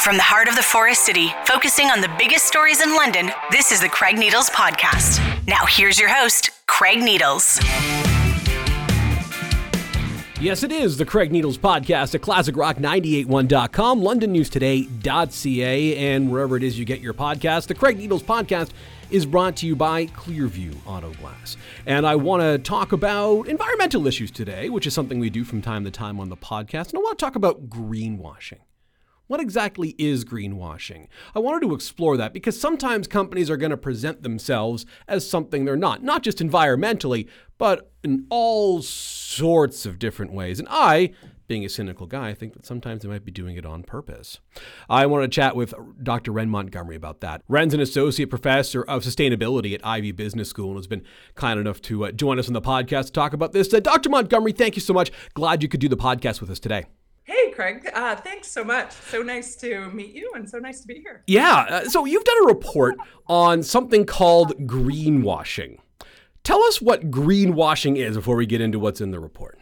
From the heart of the Forest City, focusing on the biggest stories in London, this is the Craig Needles Podcast. Now, here's your host, Craig Needles. Yes, it is the Craig Needles Podcast at ClassicRock981.com, LondonNewsToday.ca, and wherever it is you get your podcast. The Craig Needles Podcast is brought to you by Clearview Auto Glass. And I want to talk about environmental issues today, which is something we do from time to time on the podcast. And I want to talk about greenwashing. What exactly is greenwashing? I wanted to explore that because sometimes companies are going to present themselves as something they're not, not just environmentally, but in all sorts of different ways. And I, being a cynical guy, I think that sometimes they might be doing it on purpose. I want to chat with Dr. Wren Montgomery about that. Wren's an associate professor of sustainability at Ivey Business School and has been kind enough to uh, join us on the podcast to talk about this. Uh, Dr. Montgomery, thank you so much. Glad you could do the podcast with us today. Craig. Uh, thanks so much. So nice to meet you and so nice to be here. Yeah. Uh, so you've done a report on something called greenwashing. Tell us what greenwashing is before we get into what's in the report.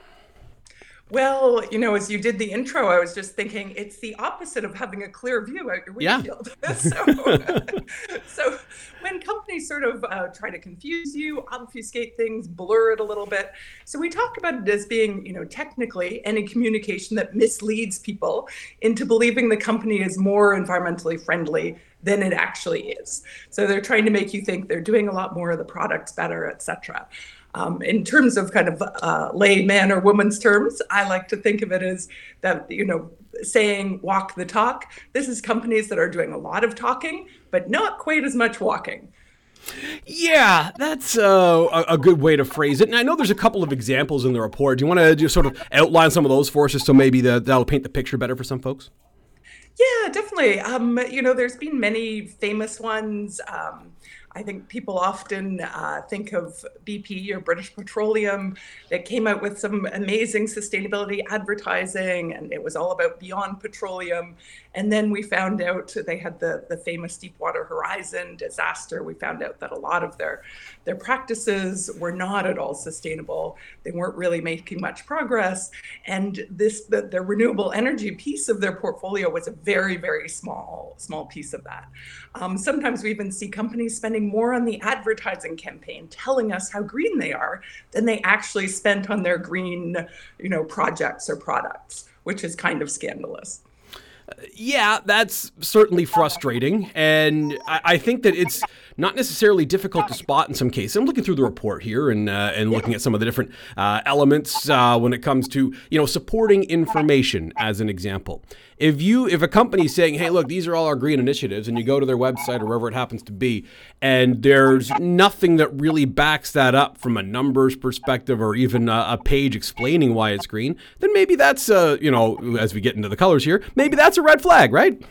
Well, you know, as you did the intro, I was just thinking it's the opposite of having a clear view out your windshield. Yeah. so, so when companies sort of uh, try to confuse you, obfuscate things, blur it a little bit. So we talk about it as being, you know, technically any communication that misleads people into believing the company is more environmentally friendly than it actually is. So they're trying to make you think they're doing a lot more of the products better, et cetera. Um, in terms of kind of uh, layman or woman's terms, I like to think of it as that, you know, saying walk the talk. This is companies that are doing a lot of talking, but not quite as much walking. Yeah, that's uh, a, a, good way to phrase it. And I know there's a couple of examples in the report. Do you want to just sort of outline some of those for us, just so maybe the, that'll paint the picture better for some folks? Yeah, definitely. Um, you know, there's been many famous ones. Um, I think people often uh, think of BP or British Petroleum that came out with some amazing sustainability advertising, and it was all about beyond petroleum. And then we found out they had the, the famous Deepwater Horizon disaster. We found out that a lot of their, their practices were not at all sustainable. They weren't really making much progress. And this the, the renewable energy piece of their portfolio was a very, very small, small piece of that. Um, sometimes we even see companies spending more on the advertising campaign, telling us how green they are, than they actually spent on their green, you know, projects or products, which is kind of scandalous. Yeah, that's certainly frustrating. And I, I, think that it's not necessarily difficult to spot in some cases. I'm looking through the report here and, uh, and looking at some of the different uh, elements uh, when it comes to, you know, supporting information as an example. If you if a company's saying, hey, look, these are all our green initiatives, and you go to their website or wherever it happens to be, and there's nothing that really backs that up from a numbers perspective or even a, a page explaining why it's green, then maybe that's, uh, you know, as we get into the colors here, maybe that's a red flag, right?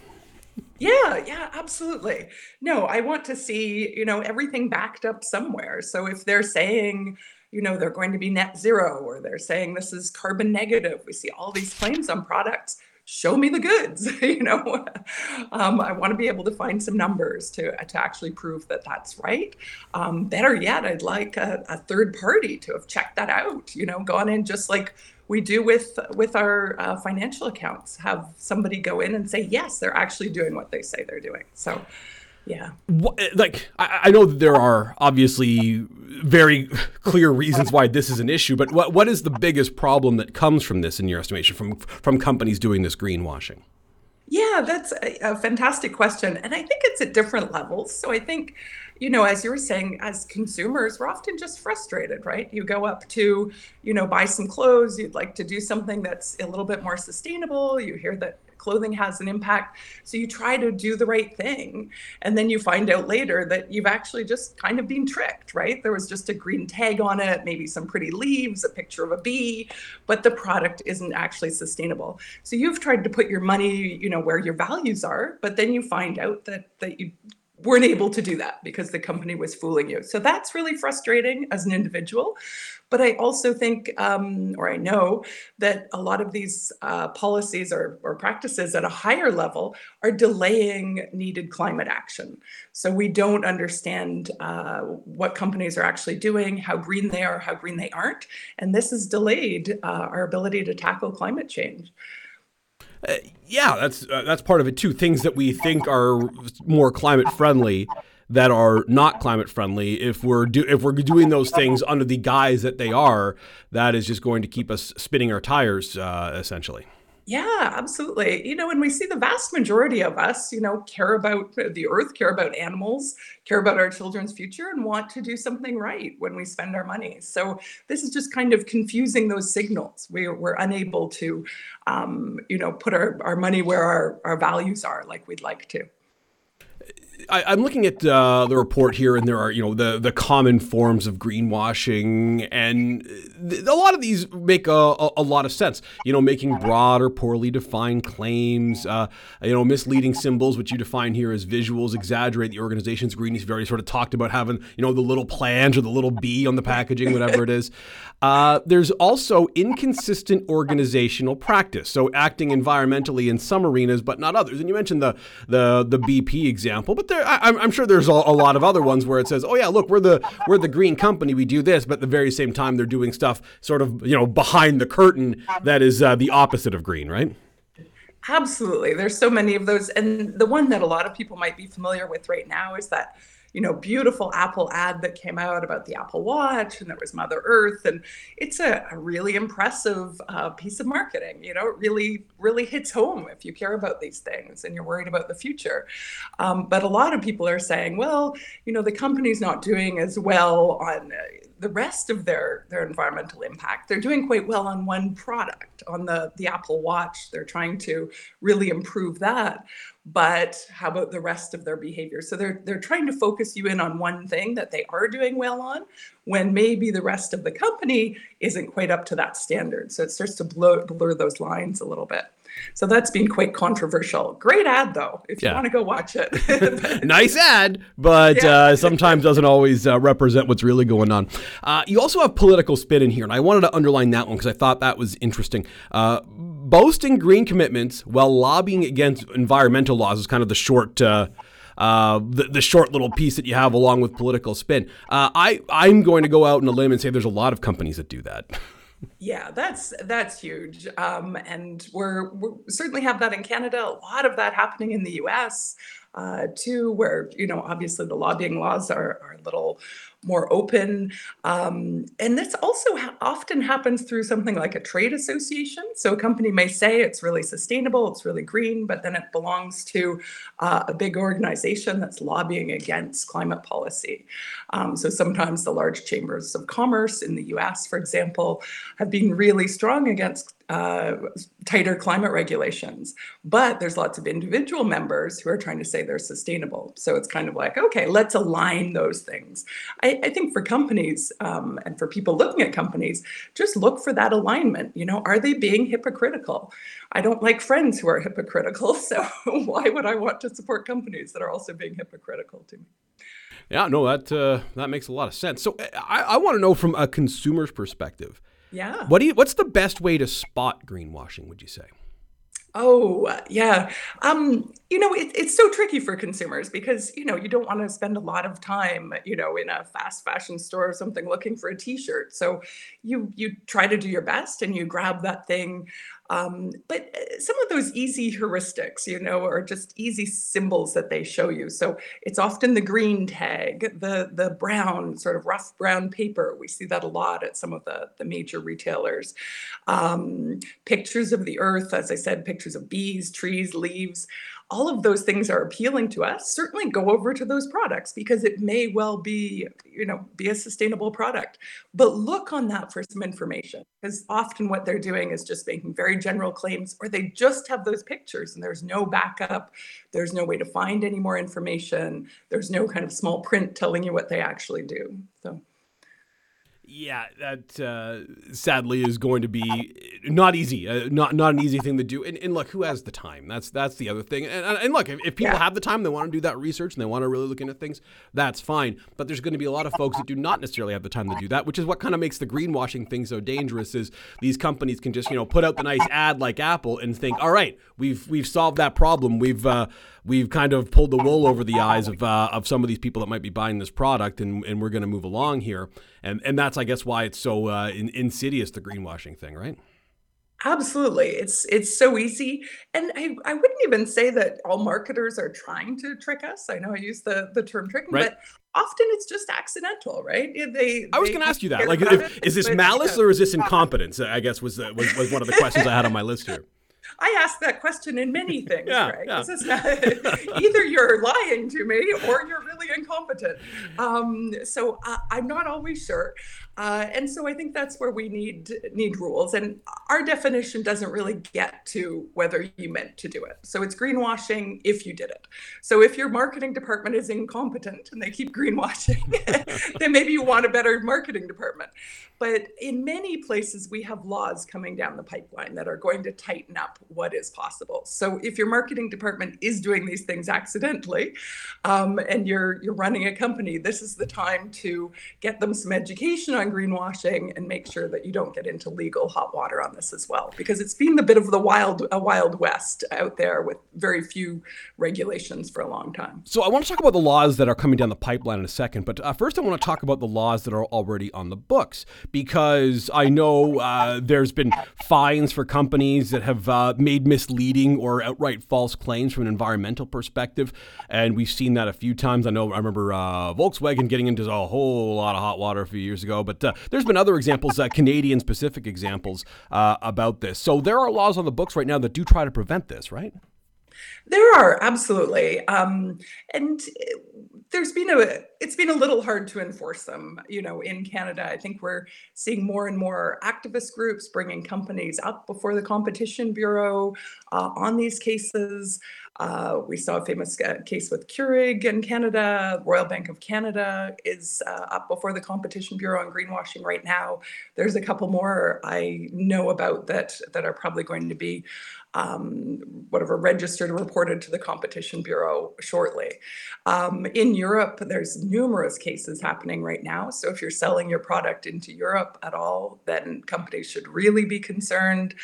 Yeah, yeah, absolutely. No, I want to see, you know, everything backed up somewhere. So if they're saying, you know, they're going to be net zero or they're saying this is carbon negative, we see all these claims on products show me the goods you know um, i want to be able to find some numbers to, to actually prove that that's right um, better yet i'd like a, a, third party to have checked that out you know gone in just like we do with with our uh, financial accounts have somebody go in and say yes they're actually doing what they say they're doing. So yeah. What, like I, I know there are obviously very clear reasons why this is an issue but what what is the biggest problem that comes from this in your estimation from from companies doing this greenwashing? Yeah that's a, a fantastic question and i think it's at different levels. So i think you know, as you were saying, as consumers, we're often just frustrated, right? You go up to, you know, buy some clothes, you'd like to do something that's a little bit more sustainable. You hear that clothing has an impact. So you try to do the right thing. And then you find out later that you've actually just kind of been tricked, right? There was just a green tag on it, maybe some pretty leaves, a picture of a bee, but the product isn't actually sustainable. So you've tried to put your money, you know, where your values are, but then you find out that that you weren't able to do that because the company was fooling you. So that's really frustrating as an individual. But I also think, um, or I know, that a lot of these uh, policies or, or practices at a higher level are delaying needed climate action. So we don't understand uh, what companies are actually doing, how green they are, how green they aren't. And this has delayed uh, our ability to tackle climate change. Uh, yeah, that's uh, that's part of it too. Things that we think are more climate friendly that are not climate friendly. If we're do if we're doing those things under the guise that they are, that is just going to keep us spinning our tires, uh, essentially. Yeah, absolutely. You know, and we see the vast majority of us, you know, care about the earth, care about animals, care about our children's future, and want to do something right when we spend our money. So this is just kind of confusing those signals. We, we're unable to, um, you know, put our, our money where our, our values are like we'd like to. I, am looking at uh, the report here, and there are you know the the common forms of greenwashing, and th- a lot of these make a, a, a, lot of sense. You know, making broad or poorly defined claims, uh, you know, misleading symbols, which you define here as visuals, exaggerate the organization's green. He's very sort of talked about having you know the little plans or the little bee on the packaging, whatever it is. Uh, there's also inconsistent organizational practice, so acting environmentally in some arenas but not others. And you mentioned the the the BP example, but there, I, am sure there's a, a, lot of other ones where it says, "Oh yeah, look, we're the we're the green company, we do this," but at the very same time, they're doing stuff sort of you know behind the curtain that is uh, the opposite of green, right? Absolutely. There's so many of those, and the one that a lot of people might be familiar with right now is that you know, beautiful Apple ad that came out about the Apple Watch, and there was Mother Earth, and it's a, a really impressive uh, piece of marketing. You know, it really, really hits home if you care about these things and you're worried about the future. Um, but a lot of people are saying, well, you know, the company's not doing as well on uh, the rest of their their environmental impact. They're doing quite well on one product, on the the Apple Watch. They're trying to really improve that. But how about the rest of their behavior? So they're they're trying to focus you in on one thing that they are doing well on, when maybe the rest of the company isn't quite up to that standard. So it starts to blur, blur those lines a little bit. So that's been quite controversial. Great ad though, if you want to go watch it. nice ad, but yeah. uh, sometimes doesn't always uh, represent what's really going on. Uh, you also have political spin in here, and I wanted to underline that one because I thought that was interesting. Boasting green commitments while lobbying against environmental laws is kind of the short. Uh, uh, the, the, short little piece that you have along with political spin. Uh, I I'm going to go out on a limb and say there's a lot of companies that do that. Yeah, that's that's huge, um, and we're we certainly have that in Canada. A lot of that happening in the U.S. Uh, too, where you know obviously the lobbying laws are, are a little more open. Um, and this also ha- often happens through something like a trade association. So a company may say it's really sustainable, it's really green, but then it belongs to uh, a big organization that's lobbying against climate policy. Um, so sometimes the large chambers of commerce in the US, for example, have been really strong against uh, tighter climate regulations. But there's lots of individual members who are trying to say they're sustainable. So it's kind of like, okay, let's align those things. I, I think for companies um, and for people looking at companies, just look for that alignment. You know, are they being hypocritical? I don't like friends who are hypocritical. So why would I want to support companies that are also being hypocritical to me? Yeah, no, that uh, that makes a lot of sense. So I, I want to know from a consumer's perspective yeah. What do you? What's the best way to spot greenwashing? Would you say? Oh, yeah. Um, you know, it, it's so tricky for consumers because, you know, you don't want to spend a lot of time, you know, in a fast fashion store or something looking for a t-shirt. So you you try to do your best and you grab that thing um, but uh, some of those easy heuristics, you know, are just easy symbols that they show you. So it's often the green tag, the the brown, sort of rough brown paper. We see that a lot at some of the, the major retailers. Um, pictures of the earth, as I said, pictures of bees, trees, leaves all of those things are appealing to us certainly go over to those products because it may well be you know be a sustainable product. But look on that for some information because often what they're doing is just making very general claims or they just have those pictures and there's no backup there's no way to find any more information there's no kind of small print telling you what they actually do so yeah, that uh, sadly is going to be not easy, uh, not not an easy thing to do. And, and, look, who has the time? That's that's the other thing. And, and look, if, if people yeah. have the time, they want to do that research and they want to really look into things, that's fine. But there's going to be a lot of folks that do not necessarily have the time to do that, which is what kind of makes the greenwashing thing so dangerous. Is these companies can just you know put out the nice ad like Apple and think, all right, we've we've solved that problem. We've uh, we've kind of pulled the wool over the eyes of uh, of some of these people that might be buying this product, and, and we're going to move along here. And and that's I guess why it's so uh, in, insidious the greenwashing thing, right? Absolutely. It's it's so easy. And I, I wouldn't even say that all marketers are trying to trick us. I know I use the, the term tricking, right. but often it's just accidental, right? They I was going to ask you that. Like if, is this malice or is this incompetence? I guess was, the, was was one of the questions I had on my list here. I ask that question in many things, yeah, Greg. Yeah. Not, either you're lying to me or you're really incompetent. Um, so I, I'm not always sure. Uh, and so I think that's where we need need rules. And our definition doesn't really get to whether you meant to do it. So it's greenwashing if you did it. So if your marketing department is incompetent and they keep greenwashing, then maybe you want a better marketing department. But in many places, we have laws coming down the pipeline that are going to tighten up what is possible. So if your marketing department is doing these things accidentally, um, and you're you're running a company, this is the time to get them some education on greenwashing and make sure that you don't get into legal hot water on this as well, because it's been a bit of the wild a wild west out there with very few regulations for a long time. So I want to talk about the laws that are coming down the pipeline in a second, but uh, first I want to talk about the laws that are already on the books because I know uh, there's been fines for companies that have uh, made misleading or outright false claims from an environmental perspective, and we've seen that a few times. I know I remember uh, Volkswagen getting into a whole lot of hot water a few years ago, but uh, there's been other examples, uh, Canadian specific examples about this. So there are laws on the books right now that do try to prevent this, right? There are absolutely, um, and there's been a it's been a little hard to enforce them you know in canada i think we're seeing more and more activist groups bringing companies up before the competition bureau uh, on these cases uh, we saw a famous uh, case with Keurig in Canada. Royal Bank of Canada is uh, up before the Competition Bureau on greenwashing right now. There's a couple more I know about that that are probably going to be um, whatever registered or reported to the Competition Bureau shortly. Um, in Europe, there's numerous cases happening right now. So if you're selling your product into Europe at all, then companies should really be concerned.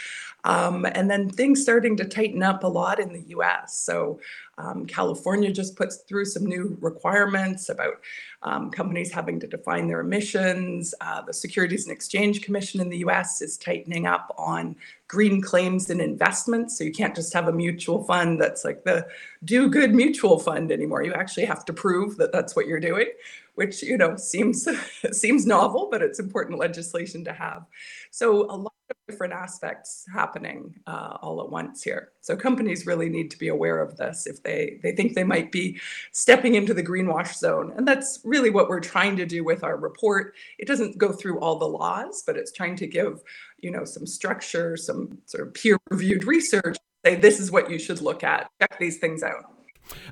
Um, and then things starting to tighten up a lot in the US. So um, California just puts through some new requirements about um, companies having to define their emissions. Uh, the Securities and Exchange Commission in the US is tightening up on green claims and investments. So you can't just have a mutual fund that's like the do good mutual fund anymore. You actually have to prove that that's what you're doing, which you know seems seems novel, but it's important legislation to have. So a lot of different aspects happening uh, all at once here. So companies really need to be aware of this if they they think they might be stepping into the greenwash zone, and that's really what we're trying to do with our report. It doesn't go through all the laws, but it's trying to give you know some structure, some sort of peer-reviewed research. Say this is what you should look at. Check these things out.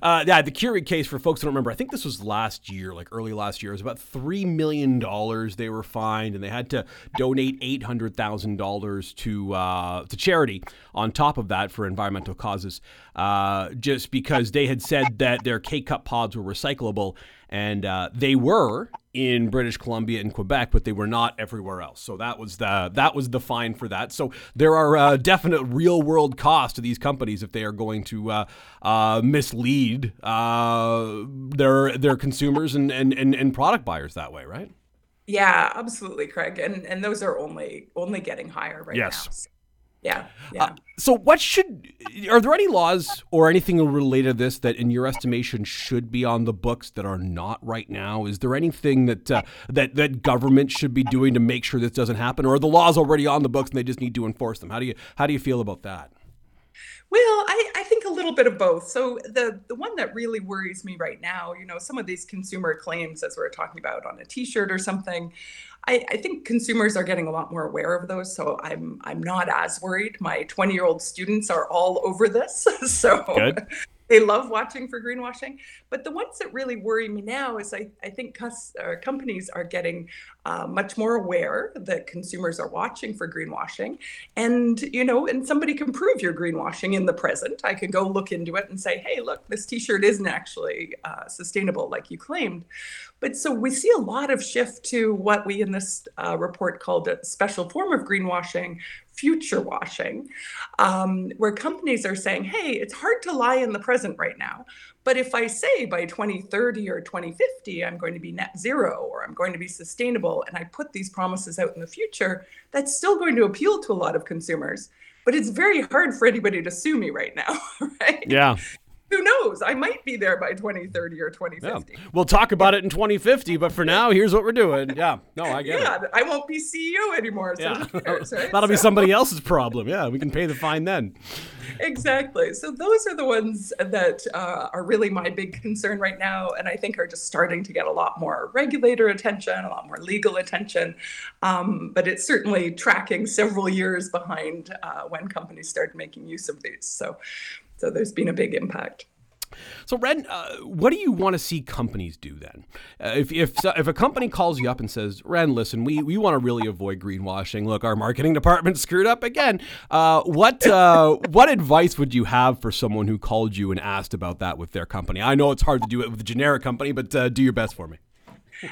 Uh, yeah, the Keurig case for folks who don't remember, I think this was last year, like early last year. It was about three million dollars they were fined, and they had to donate eight hundred thousand dollars to uh, to charity on top of that for environmental causes, uh, just because they had said that their K cup pods were recyclable, and uh, they were in British Columbia and Quebec, but they were not everywhere else. So that was the that was the fine for that. So there are uh, definite real world costs to these companies if they are going to uh, uh, mislead uh, their their consumers and, and, and, and product buyers that way, right? Yeah, absolutely, Craig. And and those are only only getting higher right yes. now. So yeah. Yeah. Uh, so, what should are there any laws or anything related to this that, in your estimation, should be on the books that are not right now? Is there anything that uh, that that government should be doing to make sure this doesn't happen, or are the laws already on the books and they just need to enforce them? How do you how do you feel about that? Well, I, I think a little bit of both. So the the one that really worries me right now, you know, some of these consumer claims, as we're talking about on a T-shirt or something, I, I, think consumers are getting a lot more aware of those. So I'm I'm not as worried. My 20 year old students are all over this. so Good. They love watching for greenwashing. But the ones that really worry me now is I, I think cus- uh, companies are getting uh, much more aware that consumers are watching for greenwashing. And, you know, and somebody can prove you're greenwashing in the present. I can go look into it and say, hey, look, this t shirt isn't actually uh, sustainable like you claimed. But so we see a lot of shift to what we in this uh, report called a special form of greenwashing future washing, um, where companies are saying, hey, it's hard to lie in the present right now. But if I say by 2030 or 2050, I'm going to be net zero or I'm going to be sustainable, and I put these promises out in the future, that's still going to appeal to a lot of consumers. But it's very hard for anybody to sue me right now, right? Yeah who knows? I might be there by 2030 or 2050. Yeah. We'll talk about it in 2050, but for now, here's what we're doing. Yeah. No, I get yeah, it. I won't be CEO anymore. So yeah. cares, right? That'll so. be somebody else's problem. Yeah, we can pay the fine then. Exactly. So those are the ones that uh, are really my big concern right now, and I think are just starting to get a lot more regulator attention, a lot more legal attention. Um, but it's certainly tracking several years behind uh, when companies started making use of these. So so there's been a big impact. So, Wren, uh, what do you want to see companies do then? Uh, if, if, if a company calls you up and says, Wren, listen, we, we want to really avoid greenwashing. Look, our marketing department screwed up again. Uh, what, uh, what advice would you have for someone who called you and asked about that with their company? I know it's hard to do it with a generic company, but uh, do your best for me.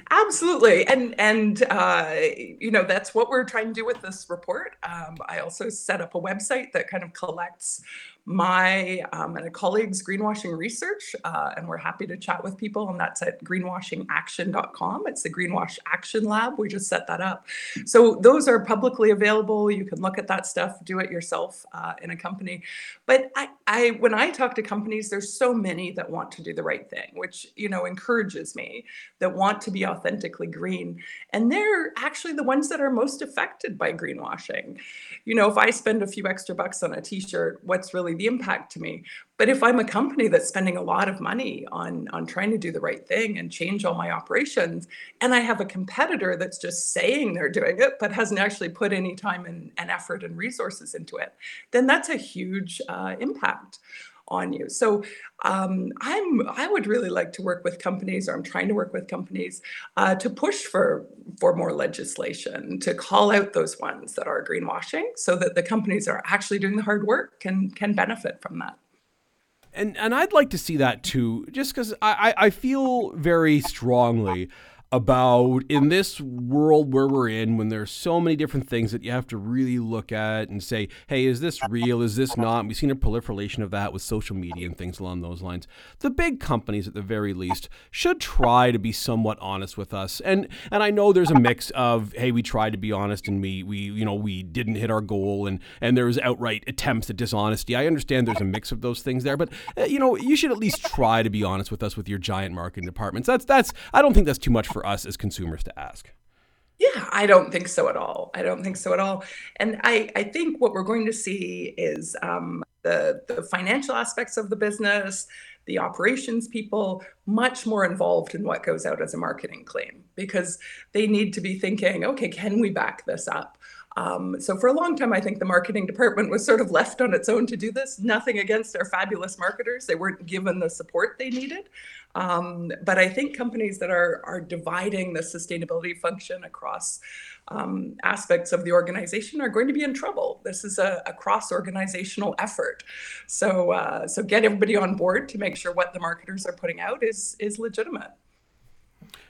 Absolutely, and and uh, you know that's what we're trying to do with this report. Um, I also set up a website that kind of collects my um, and a colleague's greenwashing research, uh, and we're happy to chat with people. And that's at greenwashingaction.com. It's the Greenwash Action Lab. We just set that up. So those are publicly available. You can look at that stuff, do it yourself uh, in a company. But I, I, when I talk to companies, there's so many that want to do the right thing, which you know encourages me that want to be authentically green, and they're actually the ones that are most affected by greenwashing. You know, if I spend a few extra bucks on a T-shirt, what's really the impact to me. But if I'm a company that's spending a lot of money on, on trying to do the right thing and change all my operations, and I have a competitor that's just saying they're doing it, but hasn't actually put any time and, and effort and resources into it, then that's a huge uh, impact on you. So um, I'm I would really like to work with companies, or I'm trying to work with companies uh, to push for for more legislation to call out those ones that are greenwashing, so that the companies that are actually doing the hard work can can benefit from that. And and I'd like to see that too, just because I, I feel very strongly about in this world where we're in when there's so many different things that you have to really look at and say hey is this real? Is this not? We've seen a proliferation of that with social media and things along those lines. The big companies at the very least should try to be somewhat honest with us. And and I know there's a mix of hey we tried to be honest and we we you know we didn't hit our goal and and there's outright attempts at dishonesty. I understand there's a mix of those things there but uh, you know you should at least try to be honest with us with your giant marketing departments. That's that's I don't think that's too much for for us as consumers to ask. Yeah, I don't think so at all. I don't think so at all. And I, I think what we're going to see is um, the, the financial aspects of the business, the operations people much more involved in what goes out as a marketing claim because they need to be thinking, okay, can we back this up? Um, so for a long time, I think the marketing department was sort of left on its own to do this. Nothing against our fabulous marketers; they weren't given the support they needed. Um, but I think companies that are are dividing the sustainability function across um, aspects of the organization are going to be in trouble. This is a, a cross organizational effort. So uh, so get everybody on board to make sure what the marketers are putting out is is legitimate.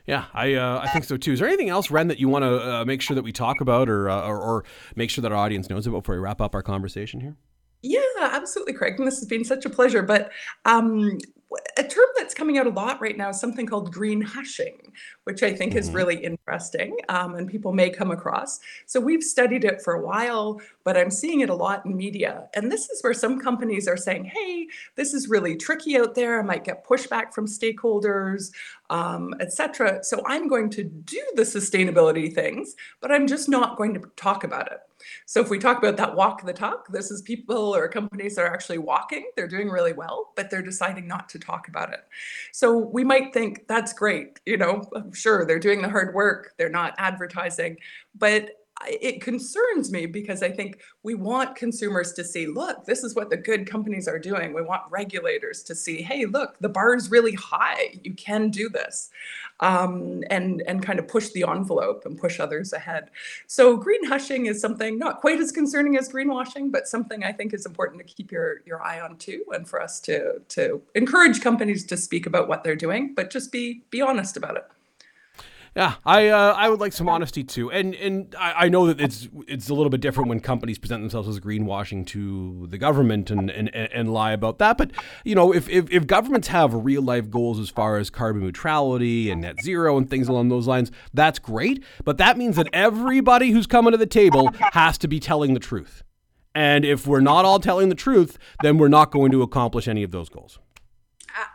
Yeah, I uh, I think so too. Is there anything else, Wren, that you want to uh, make sure that we talk about, or, uh, or, or make sure that our audience knows about before we wrap up our conversation here? Yeah, absolutely, Craig. And this has been such a pleasure. But um, a term that's coming out a lot right now is something called green hushing, which I think mm-hmm. is really interesting um, and people may come across. So we've studied it for a while, but I'm seeing it a lot in media. And this is where some companies are saying, hey, this is really tricky out there. I might get pushback from stakeholders, um, etc. So I'm going to do the sustainability things, but I'm just not going to talk about it. So if we talk about that walk the talk, this is people or companies that are actually walking, they're doing really well, but they're deciding not to talk about it. So we might think that's great, you know, sure, they're doing the hard work, they're not advertising, but it concerns me because I think we want consumers to see, look, this is what the good companies are doing. We want regulators to see, hey, look, the bar is really high. You can do this, um, and and kind of push the envelope and push others ahead. So green hushing is something not quite as concerning as greenwashing, but something I think is important to keep your your eye on too, and for us to to encourage companies to speak about what they're doing, but just be be honest about it. Yeah, I uh, I would like some honesty too, and and I, I, know that it's it's a little bit different when companies present themselves as greenwashing to the government and and, and lie about that. But you know, if, if if governments have real life goals as far as carbon neutrality and net zero and things along those lines, that's great. But that means that everybody who's coming to the table has to be telling the truth. And if we're not all telling the truth, then we're not going to accomplish any of those goals.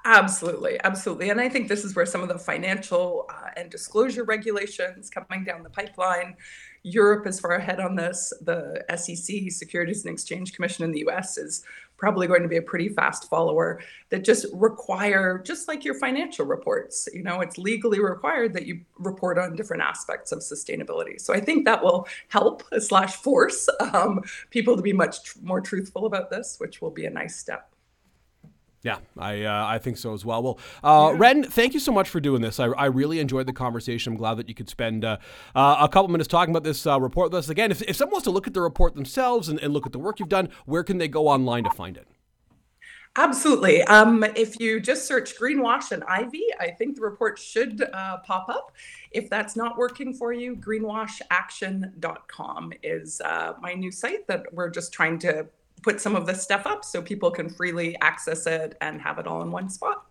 Absolutely, absolutely. And I think this is where some of the financial uh, and disclosure regulations coming down the pipeline. Europe is far ahead on this. The SEC, Securities and Exchange Commission in the US, is probably going to be a pretty fast follower that just require, just like your financial reports, you know, it's legally required that you report on different aspects of sustainability. So I think that will help slash force um, people to be much tr- more truthful about this, which will be a nice step. Yeah, I uh, I think so as well. Well, uh, yeah. Wren, thank you so much for doing this. I, I really enjoyed the conversation. I'm glad that you could spend uh, uh a couple minutes talking about this uh, report with us. Again, if, if someone wants to look at the report themselves and, and look at the work you've done, where can they go online to find it? Absolutely. Um, if you just search greenwash and Ivey, I think the report should uh, pop up. If that's not working for you, greenwashaction.com is uh, my new site that we're just trying to put some of this stuff up so people can freely access it and have it all in one spot.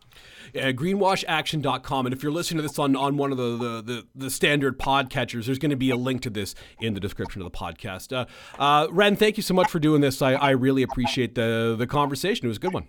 Yeah, greenwashaction.com. And if you're listening to this on, on one of the, the, the, the standard podcatchers, there's going to be a link to this in the description of the podcast. Uh, uh, Wren, thank you so much for doing this. I, I really appreciate the, the conversation. It was a good one.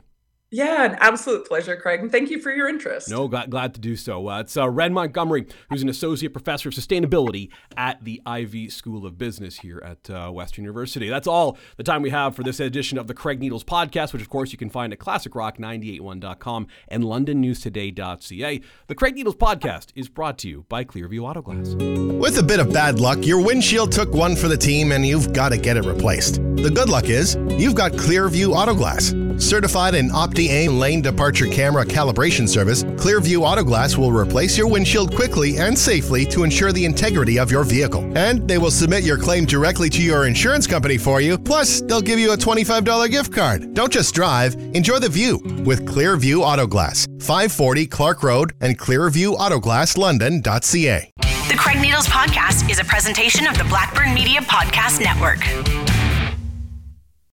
Yeah, an absolute pleasure, Craig. And thank you for your interest. No, glad, glad to do so. Uh, it's uh, Wren Montgomery, who's an associate professor of sustainability at the Ivey School of Business here at uh, Western University. That's all the time we have for this edition of the Craig Needles podcast, which, of course, you can find at classicrock981.com and londonnewstoday.ca. The Craig Needles podcast is brought to you by Clearview Autoglass. With a bit of bad luck, your windshield took one for the team and you've got to get it replaced. The good luck is you've got Clearview Autoglass. Certified in OptiAim lane departure camera calibration service, Clearview Autoglass will replace your windshield quickly and safely to ensure the integrity of your vehicle. And they will submit your claim directly to your insurance company for you. Plus, they'll give you a $25 gift card. Don't just drive, enjoy the view with Clearview Autoglass, 540 Clark Road and ClearviewAutoglassLondon.ca. The Craig Needles Podcast is a presentation of the Blackburn Media Podcast Network.